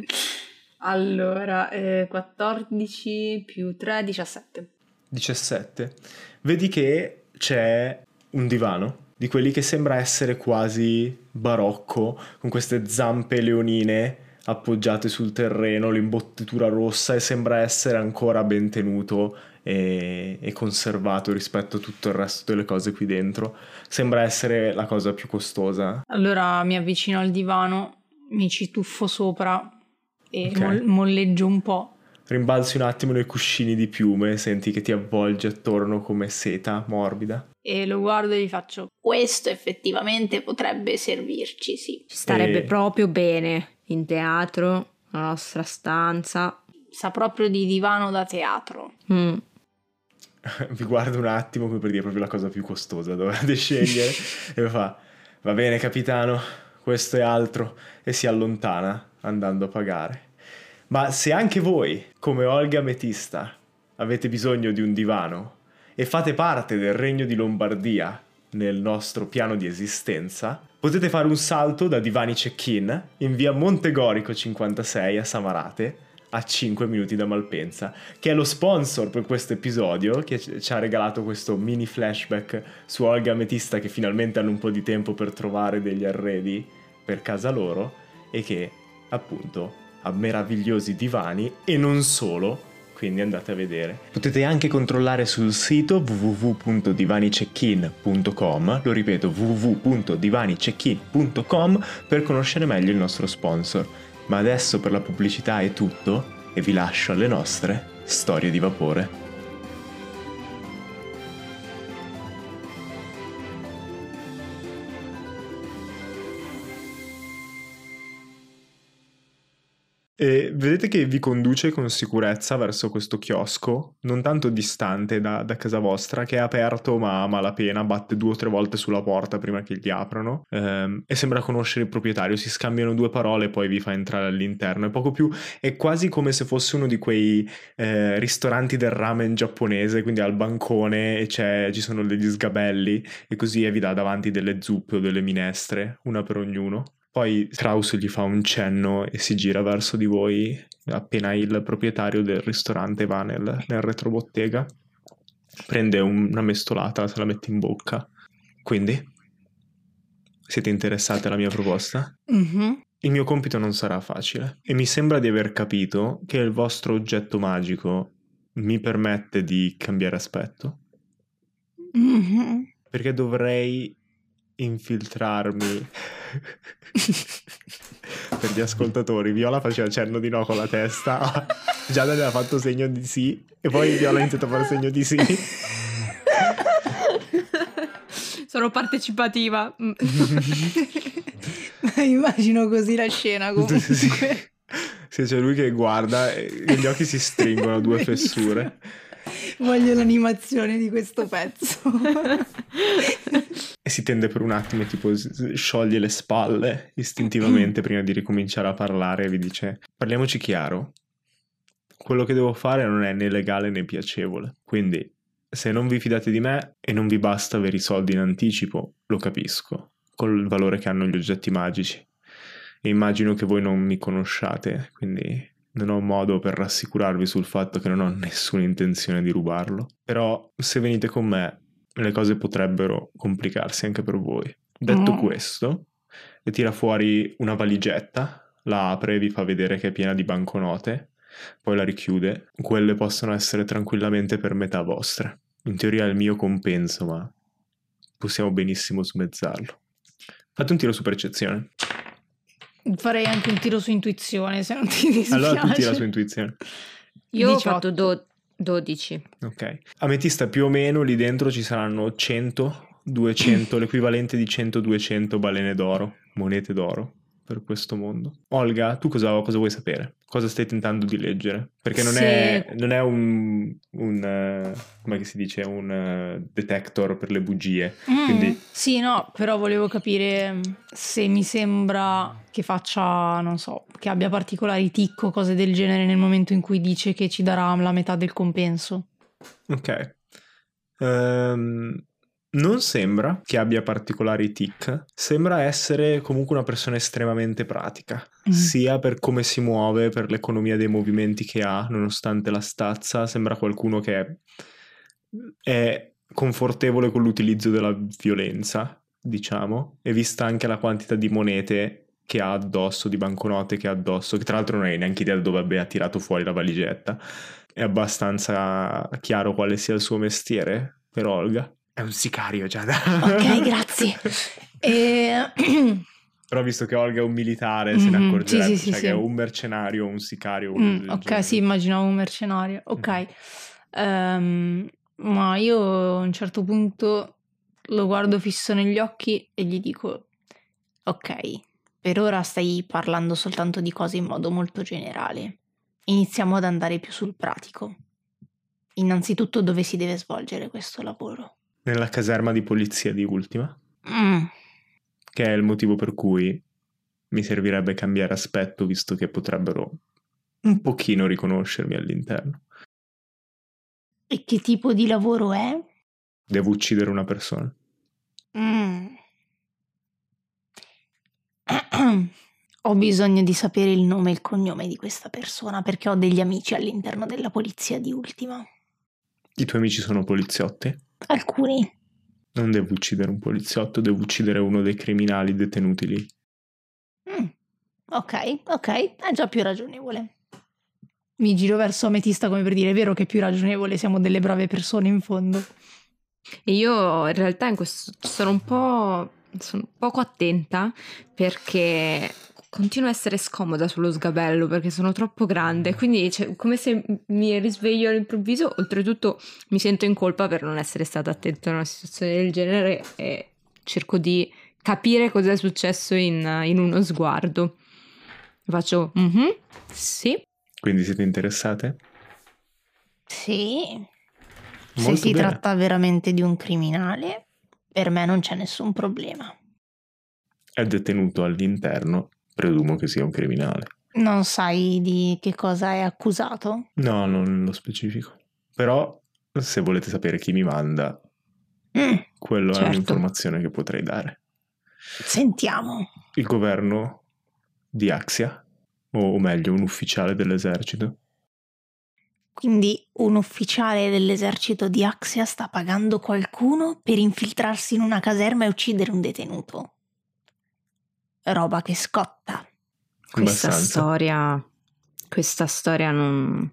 allora, eh, 14 più 3, 17. 17. Vedi che c'è un divano di quelli che sembra essere quasi barocco, con queste zampe leonine appoggiate sul terreno, l'imbottitura rossa e sembra essere ancora ben tenuto e, e, conservato rispetto a tutto il resto delle cose qui dentro. Sembra essere la cosa più costosa. Allora mi avvicino al divano, mi ci tuffo sopra e okay. mo- molleggio un po'. Rimbalzi un attimo nei cuscini di piume, senti che ti avvolge attorno come seta morbida. E lo guardo e gli faccio: Questo effettivamente potrebbe servirci, sì. Ci starebbe e... proprio bene in teatro, la nostra stanza. Sa proprio di divano da teatro. Mm. vi guardo un attimo come per dire proprio la cosa più costosa, dovete scegliere e mi fa va bene capitano, questo è altro e si allontana andando a pagare. Ma se anche voi, come Olga Metista, avete bisogno di un divano e fate parte del regno di Lombardia nel nostro piano di esistenza, potete fare un salto da Divani Check-in in via Montegorico 56 a Samarate a 5 minuti da Malpensa, che è lo sponsor per questo episodio, che ci ha regalato questo mini flashback su Olga Ametista che finalmente hanno un po' di tempo per trovare degli arredi per casa loro e che appunto ha meravigliosi divani e non solo, quindi andate a vedere. Potete anche controllare sul sito www.divaniceckin.com, lo ripeto www.divaniceckin.com per conoscere meglio il nostro sponsor. Ma adesso per la pubblicità è tutto e vi lascio alle nostre storie di vapore. E vedete che vi conduce con sicurezza verso questo chiosco, non tanto distante da, da, casa vostra, che è aperto ma a malapena, batte due o tre volte sulla porta prima che gli aprano ehm, e sembra conoscere il proprietario, si scambiano due parole e poi vi fa entrare all'interno. È poco più, è quasi come se fosse uno di quei eh, ristoranti del ramen giapponese, quindi al bancone e ci sono degli sgabelli e così vi dà davanti delle zuppe o delle minestre, una per ognuno. Poi Kraus gli fa un cenno e si gira verso di voi appena il proprietario del ristorante va nel, nel retrobottega. Prende una mestolata, se la mette in bocca. Quindi? Siete interessati alla mia proposta? Mm-hmm. Il mio compito non sarà facile e mi sembra di aver capito che il vostro oggetto magico mi permette di cambiare aspetto. Mm-hmm. Perché dovrei infiltrarmi per gli ascoltatori Viola faceva cenno di no con la testa. Giada aveva fatto segno di sì. E poi Viola ha iniziato a fare segno di sì. Sono partecipativa. Immagino così la scena comunque. Sì, Sì, c'è lui che guarda e gli occhi si stringono a due fessure. Voglio l'animazione di questo pezzo. E si tende per un attimo e tipo scioglie le spalle istintivamente prima di ricominciare a parlare e vi dice parliamoci chiaro. Quello che devo fare non è né legale né piacevole. Quindi se non vi fidate di me e non vi basta avere i soldi in anticipo, lo capisco, col valore che hanno gli oggetti magici. E immagino che voi non mi conosciate, quindi non ho modo per rassicurarvi sul fatto che non ho nessuna intenzione di rubarlo. Però se venite con me, le cose potrebbero complicarsi anche per voi. Detto Mm. questo, e tira fuori una valigetta, la apre e vi fa vedere che è piena di banconote, poi la richiude. Quelle possono essere tranquillamente per metà vostre. In teoria è il mio compenso, ma possiamo benissimo smezzarlo. Fate un tiro su percezione. Farei anche un tiro su intuizione se non ti dispiace. Allora tu tira su intuizione. Io ho 18. fatto do- 12. Ok. Ametista più o meno lì dentro ci saranno 100, 200, l'equivalente di 100-200 balene d'oro, monete d'oro per questo mondo. Olga, tu cosa, cosa vuoi sapere? Cosa stai tentando di leggere? Perché non, Se- è, non è un, un eh, come si dice, un eh, detector per le bugie. Mm, Quindi Sì, no, però volevo capire mm, se mi sembra che faccia, non so, che abbia particolari tic o cose del genere nel momento in cui dice che ci darà la metà del compenso. Ok. Ehm, non sembra che abbia particolari tic, sembra essere comunque una persona estremamente pratica, Mm. sia per come si muove, per l'economia dei movimenti che ha, nonostante la stazza, sembra qualcuno che è, è confortevole con l'utilizzo della violenza, diciamo, e vista anche la quantità di monete che ha addosso, di banconote che ha addosso, che tra l'altro non hai neanche idea da dove abbia tirato fuori la valigetta è abbastanza chiaro quale sia il suo mestiere per Olga. È un sicario, Giada. Ok, grazie. E... Però visto che Olga è un militare, se ne Mhm, accorgerebbe, sì, sì, cioè sì. che è un mercenario, un sicario. Mm, ok, genere. sì, immaginavo un mercenario. Ok. Ehm, ma io a un certo punto lo guardo fisso negli occhi e gli dico: Ok, per ora stai parlando soltanto di cose in modo molto generale. Iniziamo ad andare più sul pratico. Innanzitutto, dove si deve svolgere questo lavoro? Nella caserma di polizia di Ultima, Mm, che è il motivo per cui mi servirebbe cambiare aspetto, visto che potrebbero un pochino riconoscermi all'interno. E che tipo di lavoro è? Devo uccidere una persona. Mm. Ho bisogno di sapere il nome e il cognome di questa persona perché ho degli amici all'interno della polizia di Ultima. I tuoi amici sono poliziotti? Alcuni. Non devo uccidere un poliziotto, devo uccidere uno dei criminali detenuti lì. Mm. Ok, ok, è già più ragionevole. Mi giro verso Ametista come per dire, è vero che è più ragionevole, siamo delle brave persone in fondo. E io in realtà in questo sono un po' sono poco attenta perché continuo a essere scomoda sullo sgabello perché sono troppo grande, quindi cioè, come se mi risveglio all'improvviso, oltretutto mi sento in colpa per non essere stata attenta a una situazione del genere e cerco di capire cosa è successo in, in uno sguardo. Faccio, "Mhm, sì, Quindi siete interessate? Sì, se Molto si bene. tratta veramente di un criminale, per me non c'è nessun problema. È detenuto all'interno, presumo che sia un criminale. Non sai di che cosa è accusato? No, non nello specifico. Però, se volete sapere chi mi manda, Mm, quello è Certo. un'informazione che potrei dare. sentiamo. Il governo di Axia, o meglio, un ufficiale dell'esercito, Quindi un ufficiale dell'esercito di Axia sta pagando qualcuno per infiltrarsi in una caserma e uccidere un detenuto. Roba che scotta. questa Abbastanza. storia, questa storia non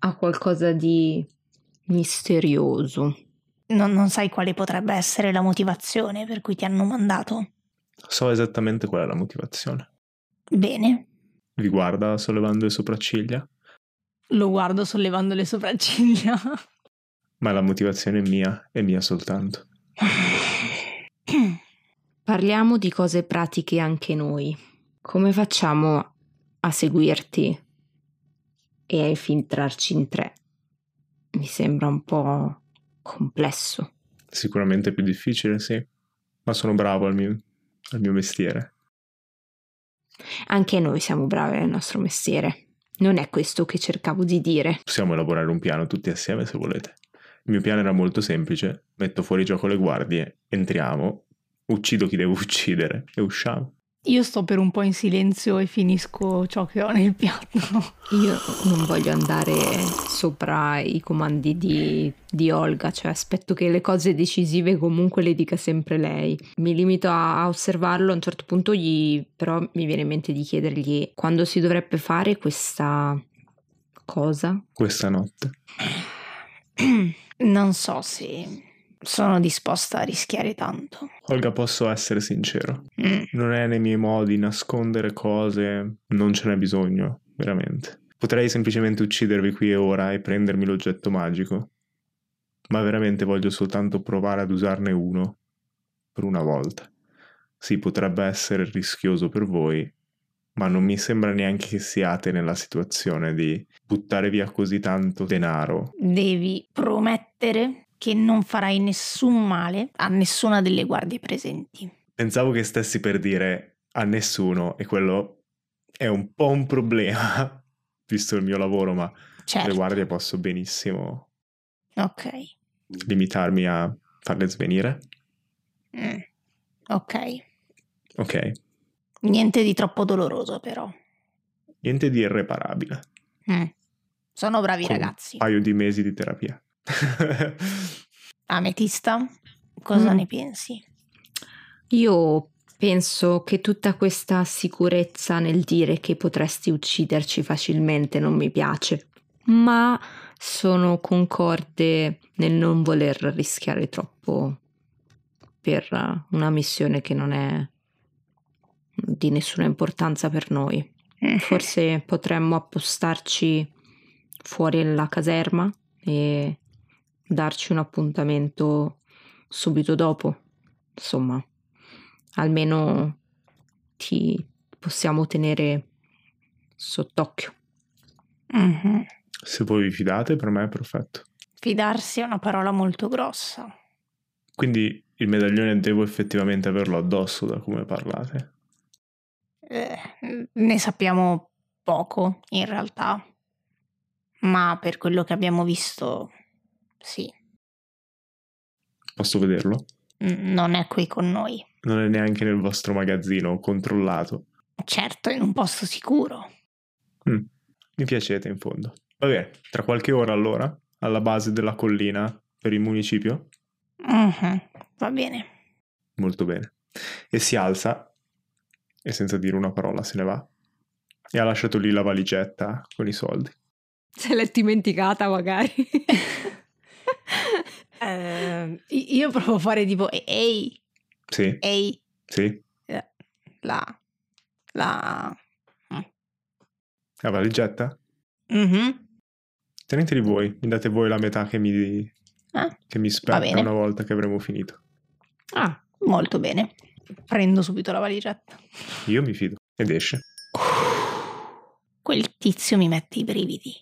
ha qualcosa di misterioso. Non, non sai quale potrebbe essere la motivazione per cui ti hanno mandato? so esattamente qual è la motivazione. Bene. Vi guarda sollevando le sopracciglia, Lo guardo sollevando le sopracciglia. ma la motivazione è mia, è mia soltanto. Parliamo di cose pratiche anche noi. Come facciamo a seguirti e a infiltrarci in tre. Mi sembra un po' complesso. Sicuramente più difficile, sì. Ma sono bravo al mio, al mio mestiere. Anche noi siamo bravi nel nostro mestiere. Non è questo che cercavo di dire. Possiamo elaborare un piano tutti assieme se volete. Il mio piano era molto semplice. Metto fuori gioco le guardie, entriamo, uccido chi devo uccidere e usciamo. Io sto per un po' in silenzio e finisco ciò che ho nel piatto. Io non voglio andare sopra i comandi di, di Olga, cioè aspetto che le cose decisive comunque le dica sempre lei. Mi limito a, a osservarlo, a un certo punto gli, però mi viene in mente di chiedergli quando si dovrebbe fare questa cosa. Questa notte. Non so se sono disposta a rischiare tanto. Olga, posso essere sincero. Mm. Non è nei miei modi nascondere cose, non ce n'è bisogno, veramente. Potrei semplicemente uccidervi qui e ora e prendermi l'oggetto magico. Ma veramente voglio soltanto provare ad usarne uno. Per una volta. Sì, potrebbe essere rischioso per voi, ma non mi sembra neanche che siate nella situazione di buttare via così tanto denaro. Devi promettere che non farai nessun male a nessuna delle guardie presenti. Pensavo che stessi per dire a nessuno e quello è un po' un problema, visto il mio lavoro, ma Certo. le guardie posso benissimo Ok. limitarmi a farle svenire. Mm. Ok. Ok, Niente di troppo doloroso, però. niente di irreparabile. Mm. Sono bravi Con ragazzi. Un paio di mesi di terapia. Ametista, cosa Mm. ne pensi? Io penso che tutta questa sicurezza nel dire che potresti ucciderci facilmente non mi piace, ma sono concorde nel non voler rischiare troppo per una missione che non è di nessuna importanza per noi. Forse potremmo appostarci fuori la caserma e darci un appuntamento subito dopo. Insomma, almeno ti possiamo tenere sott'occhio. Mhm. Se voi vi fidate, per me è perfetto. Fidarsi è una parola molto grossa. Quindi il medaglione devo effettivamente averlo addosso da come parlate. Eh, ne sappiamo poco, in realtà. Ma per quello che abbiamo visto, sì, Posso vederlo? non è qui con noi. Non è neanche nel vostro magazzino controllato. Certo, in un posto sicuro. Mm, Mi piacete in fondo. Va bene, tra qualche ora allora, alla base della collina per il municipio. Mhm, Va bene. Molto bene. E si alza e senza dire una parola se ne va. E ha lasciato lì la valigetta con i soldi. Se l'è dimenticata magari. Eh, io provo a fare tipo, Ehi, Sì, ehi, sì. la... la... La valigetta? Mhm, Teneteli voi, mi date voi la metà che mi, che mi spetta una volta che avremo finito. ah, Molto bene. prendo subito la valigetta. Io mi fido. Ed esce. Quel tizio mi mette i brividi.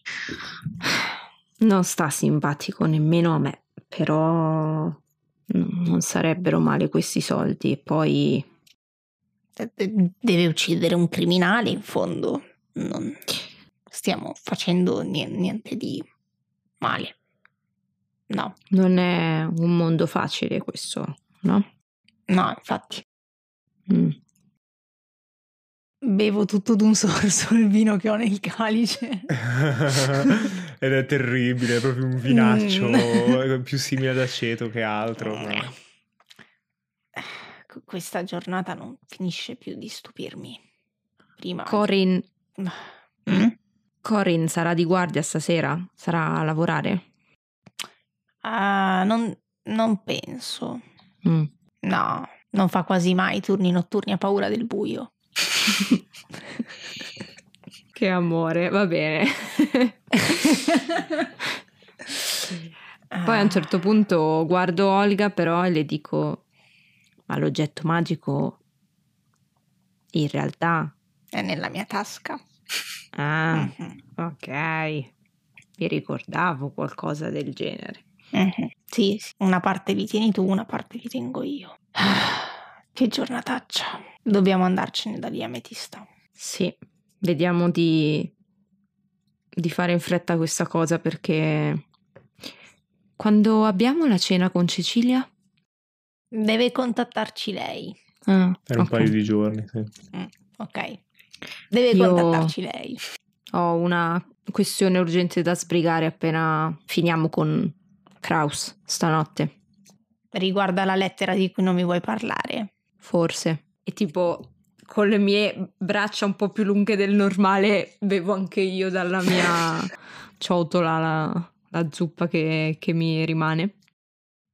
Non sta simpatico nemmeno a me, però non sarebbero male questi soldi. E poi de- Deve uccidere un criminale, in fondo. Non stiamo facendo nie- niente di male. No, non è un mondo facile questo, no? no, infatti. Mm. Bevo tutto d'un sorso il vino che ho nel calice. Ed è terribile, è proprio un vinaccio Mm. più simile ad aceto che altro. ma- Qu- Questa giornata non finisce più di stupirmi. Prima. Corin, Mm? Corin sarà di guardia stasera? Sarà a lavorare? Ah, non, non penso. Mm. No, non fa quasi mai turni notturni, ha paura del buio. Che amore, va bene. Poi a un certo punto guardo Olga però e le dico, ma l'oggetto magico in realtà È nella mia tasca. Ah, Mhm, ok. Mi ricordavo qualcosa del genere. Mhm. Sì, sì, una parte li tieni tu, una parte li tengo io. Che giornataccia. Dobbiamo andarcene da lì, Ametista. Sì, vediamo di, di fare in fretta questa cosa perché quando abbiamo la cena con Cecilia? Deve contattarci lei. Ah, Per un ok. paio di giorni, sì. Ok. Deve Io- contattarci lei. Ho una questione urgente da sbrigare appena finiamo con Kraus stanotte, Riguarda la lettera di cui non mi vuoi parlare. Forse. E tipo con le mie braccia un po' più lunghe del normale bevo anche io dalla mia ciotola la, la zuppa che, che mi rimane.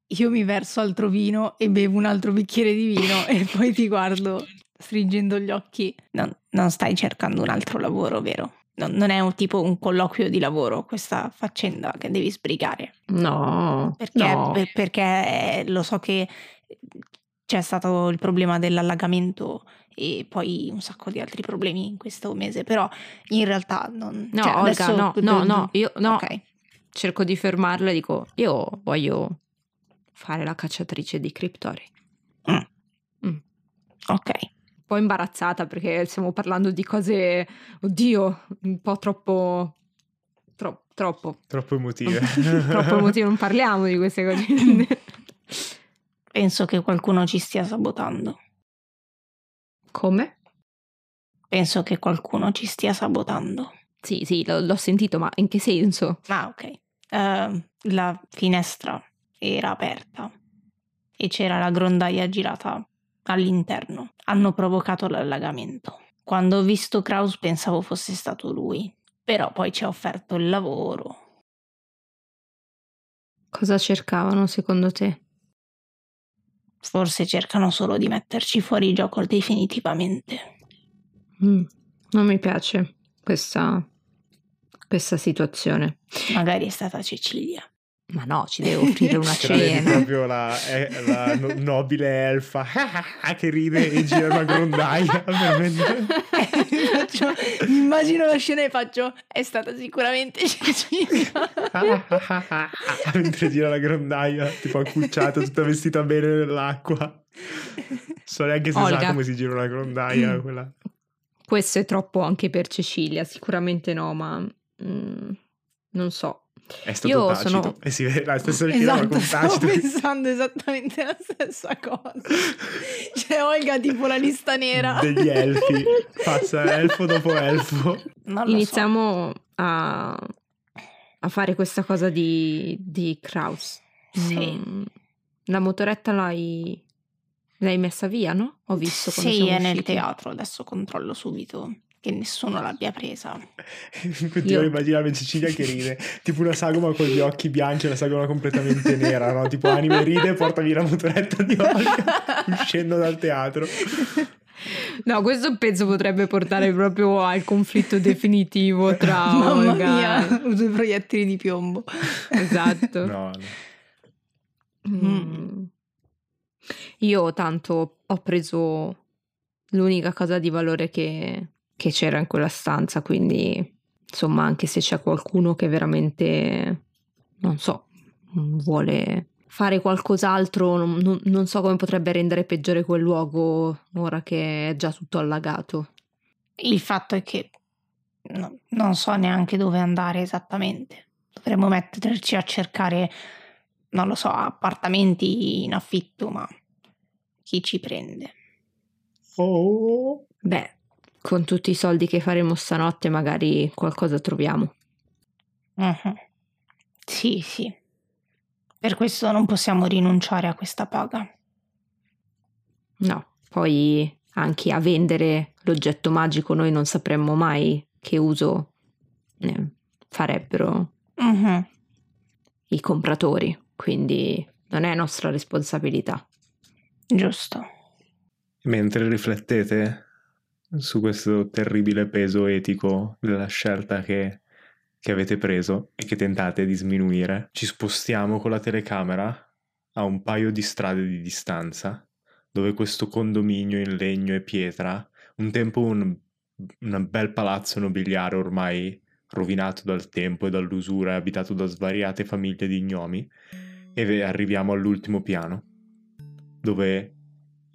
Io mi verso altro vino e bevo un altro bicchiere di vino e poi ti guardo stringendo gli occhi. Non, non stai cercando un altro lavoro, vero? Non, non è un tipo un colloquio di lavoro questa faccenda che devi sbrigare. No, Perché, no. per- perché lo so che c'è stato il problema dell'allagamento e poi un sacco di altri problemi in questo mese, però in realtà non... No, cioè, Olga, adesso- no, no, no, io no, Ok. cerco di fermarla e dico, io voglio fare la cacciatrice di criptori. Ok. Un po' imbarazzata perché stiamo parlando di cose, oddio, un po' troppo, tro- troppo, Troppo emotive. troppo emotivo, non parliamo di queste cose. Penso che qualcuno ci stia sabotando. Come? Penso che qualcuno ci stia sabotando. Sì, sì, l'ho, l'ho sentito, ma in che senso? Ah, ok. Eh, la finestra era aperta e c'era la grondaia girata all'interno. Hanno provocato l'allagamento. Quando ho visto Kraus pensavo fosse stato lui, però poi ci ha offerto il lavoro. Cosa cercavano secondo te? Forse cercano solo di metterci fuori gioco definitivamente. Mm, non mi piace questa, questa situazione. Magari è stata Cecilia. Ma no, ci deve offrire una cena. proprio la, eh, la no- nobile elfa che ride e gira una grondaia. Faccio- immagino la scena e faccio è stata sicuramente Cecilia. Mentre gira la grondaia, tipo accucciata, tutta vestita bene nell'acqua. So neanche se Olga. sa come si gira una grondaia. Quella. Questo è troppo anche per Cecilia, sicuramente no, ma mm, non so. È stato Io tacito. sono- E si vede la stessa Esatto, con stavo pensando esattamente la stessa cosa. C'è Olga tipo la lista nera. Degli elfi. Passa elfo dopo elfo. Non lo Iniziamo a, a fare questa cosa di, di Kraus. Sì. Mm, la motoretta l'hai, l'hai messa via, no? Ho visto so. quando Sì, è nel usciti. teatro, adesso controllo subito che nessuno l'abbia presa. Continuo a Io- immaginare Cecilia che ride, tipo una sagoma con gli occhi bianchi e una sagoma completamente nera, no? Tipo anime ride e porta via la motoretta di Olga uscendo dal teatro. No, questo penso potrebbe portare proprio al conflitto definitivo tra Mamma Olga. mia, due proiettili di piombo. Esatto. No, no. Mm. Io tanto ho preso l'unica cosa di valore che, che c'era in quella stanza, quindi insomma anche se c'è qualcuno che veramente, non so, vuole fare qualcos'altro, non, non- so come potrebbe rendere peggiore quel luogo ora che è già tutto allagato. Il fatto è che no- non so neanche dove andare esattamente. Dovremmo metterci a cercare, non lo so, appartamenti in affitto, ma chi ci prende? Oh. Beh, con tutti i soldi che faremo stanotte magari qualcosa troviamo. Mhm. Sì, sì. Per questo non possiamo rinunciare a questa paga. No, poi anche a vendere l'oggetto magico noi non sapremmo mai che uso eh, farebbero Mhm. i compratori, quindi non è nostra responsabilità. Giusto. Mentre riflettete su questo terribile peso etico della scelta che, che avete preso e che tentate di sminuire, ci spostiamo con la telecamera a un paio di strade di distanza, dove questo condominio in legno e pietra, un tempo un un bel palazzo nobiliare ormai rovinato dal tempo e dall'usura e abitato da svariate famiglie di gnomi e arriviamo all'ultimo piano dove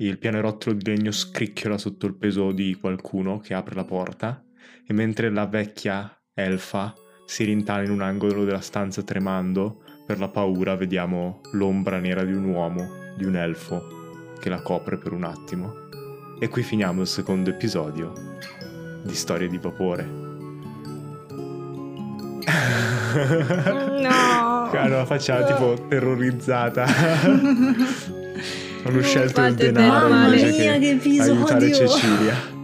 il pianerottolo di legno scricchiola sotto il peso di qualcuno che apre la porta e mentre la vecchia elfa si rintana in un angolo della stanza tremando per la paura vediamo l'ombra nera di un uomo, di un elfo che la copre per un attimo. E qui finiamo il secondo episodio di Storie di Vapore. No! Caro, facciamo tipo terrorizzata. Hanno scelto il denaro invece mia, che episodio! aiutare Cecilia.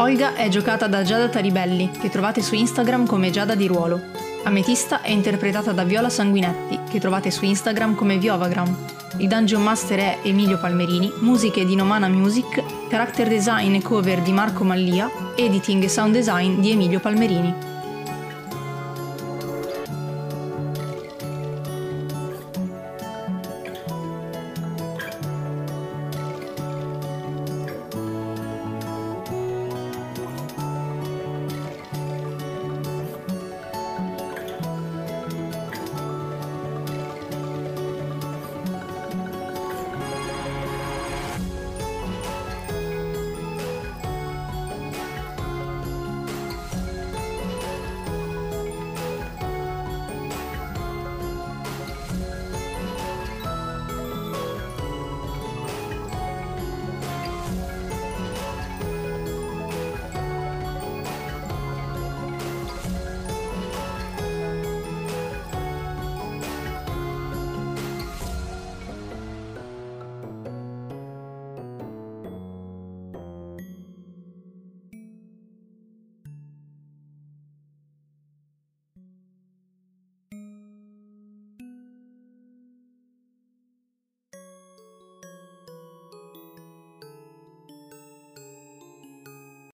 Olga è giocata da Giada Taribelli, che trovate su Instagram come Giada di Ruolo. Ametista è interpretata da Viola Sanguinetti, che trovate su Instagram come Viovagram. Il Dungeon Master è Emilio Palmerini, musiche di Nomana Music, character design e cover di Marco Mallia, editing e sound design di Emilio Palmerini.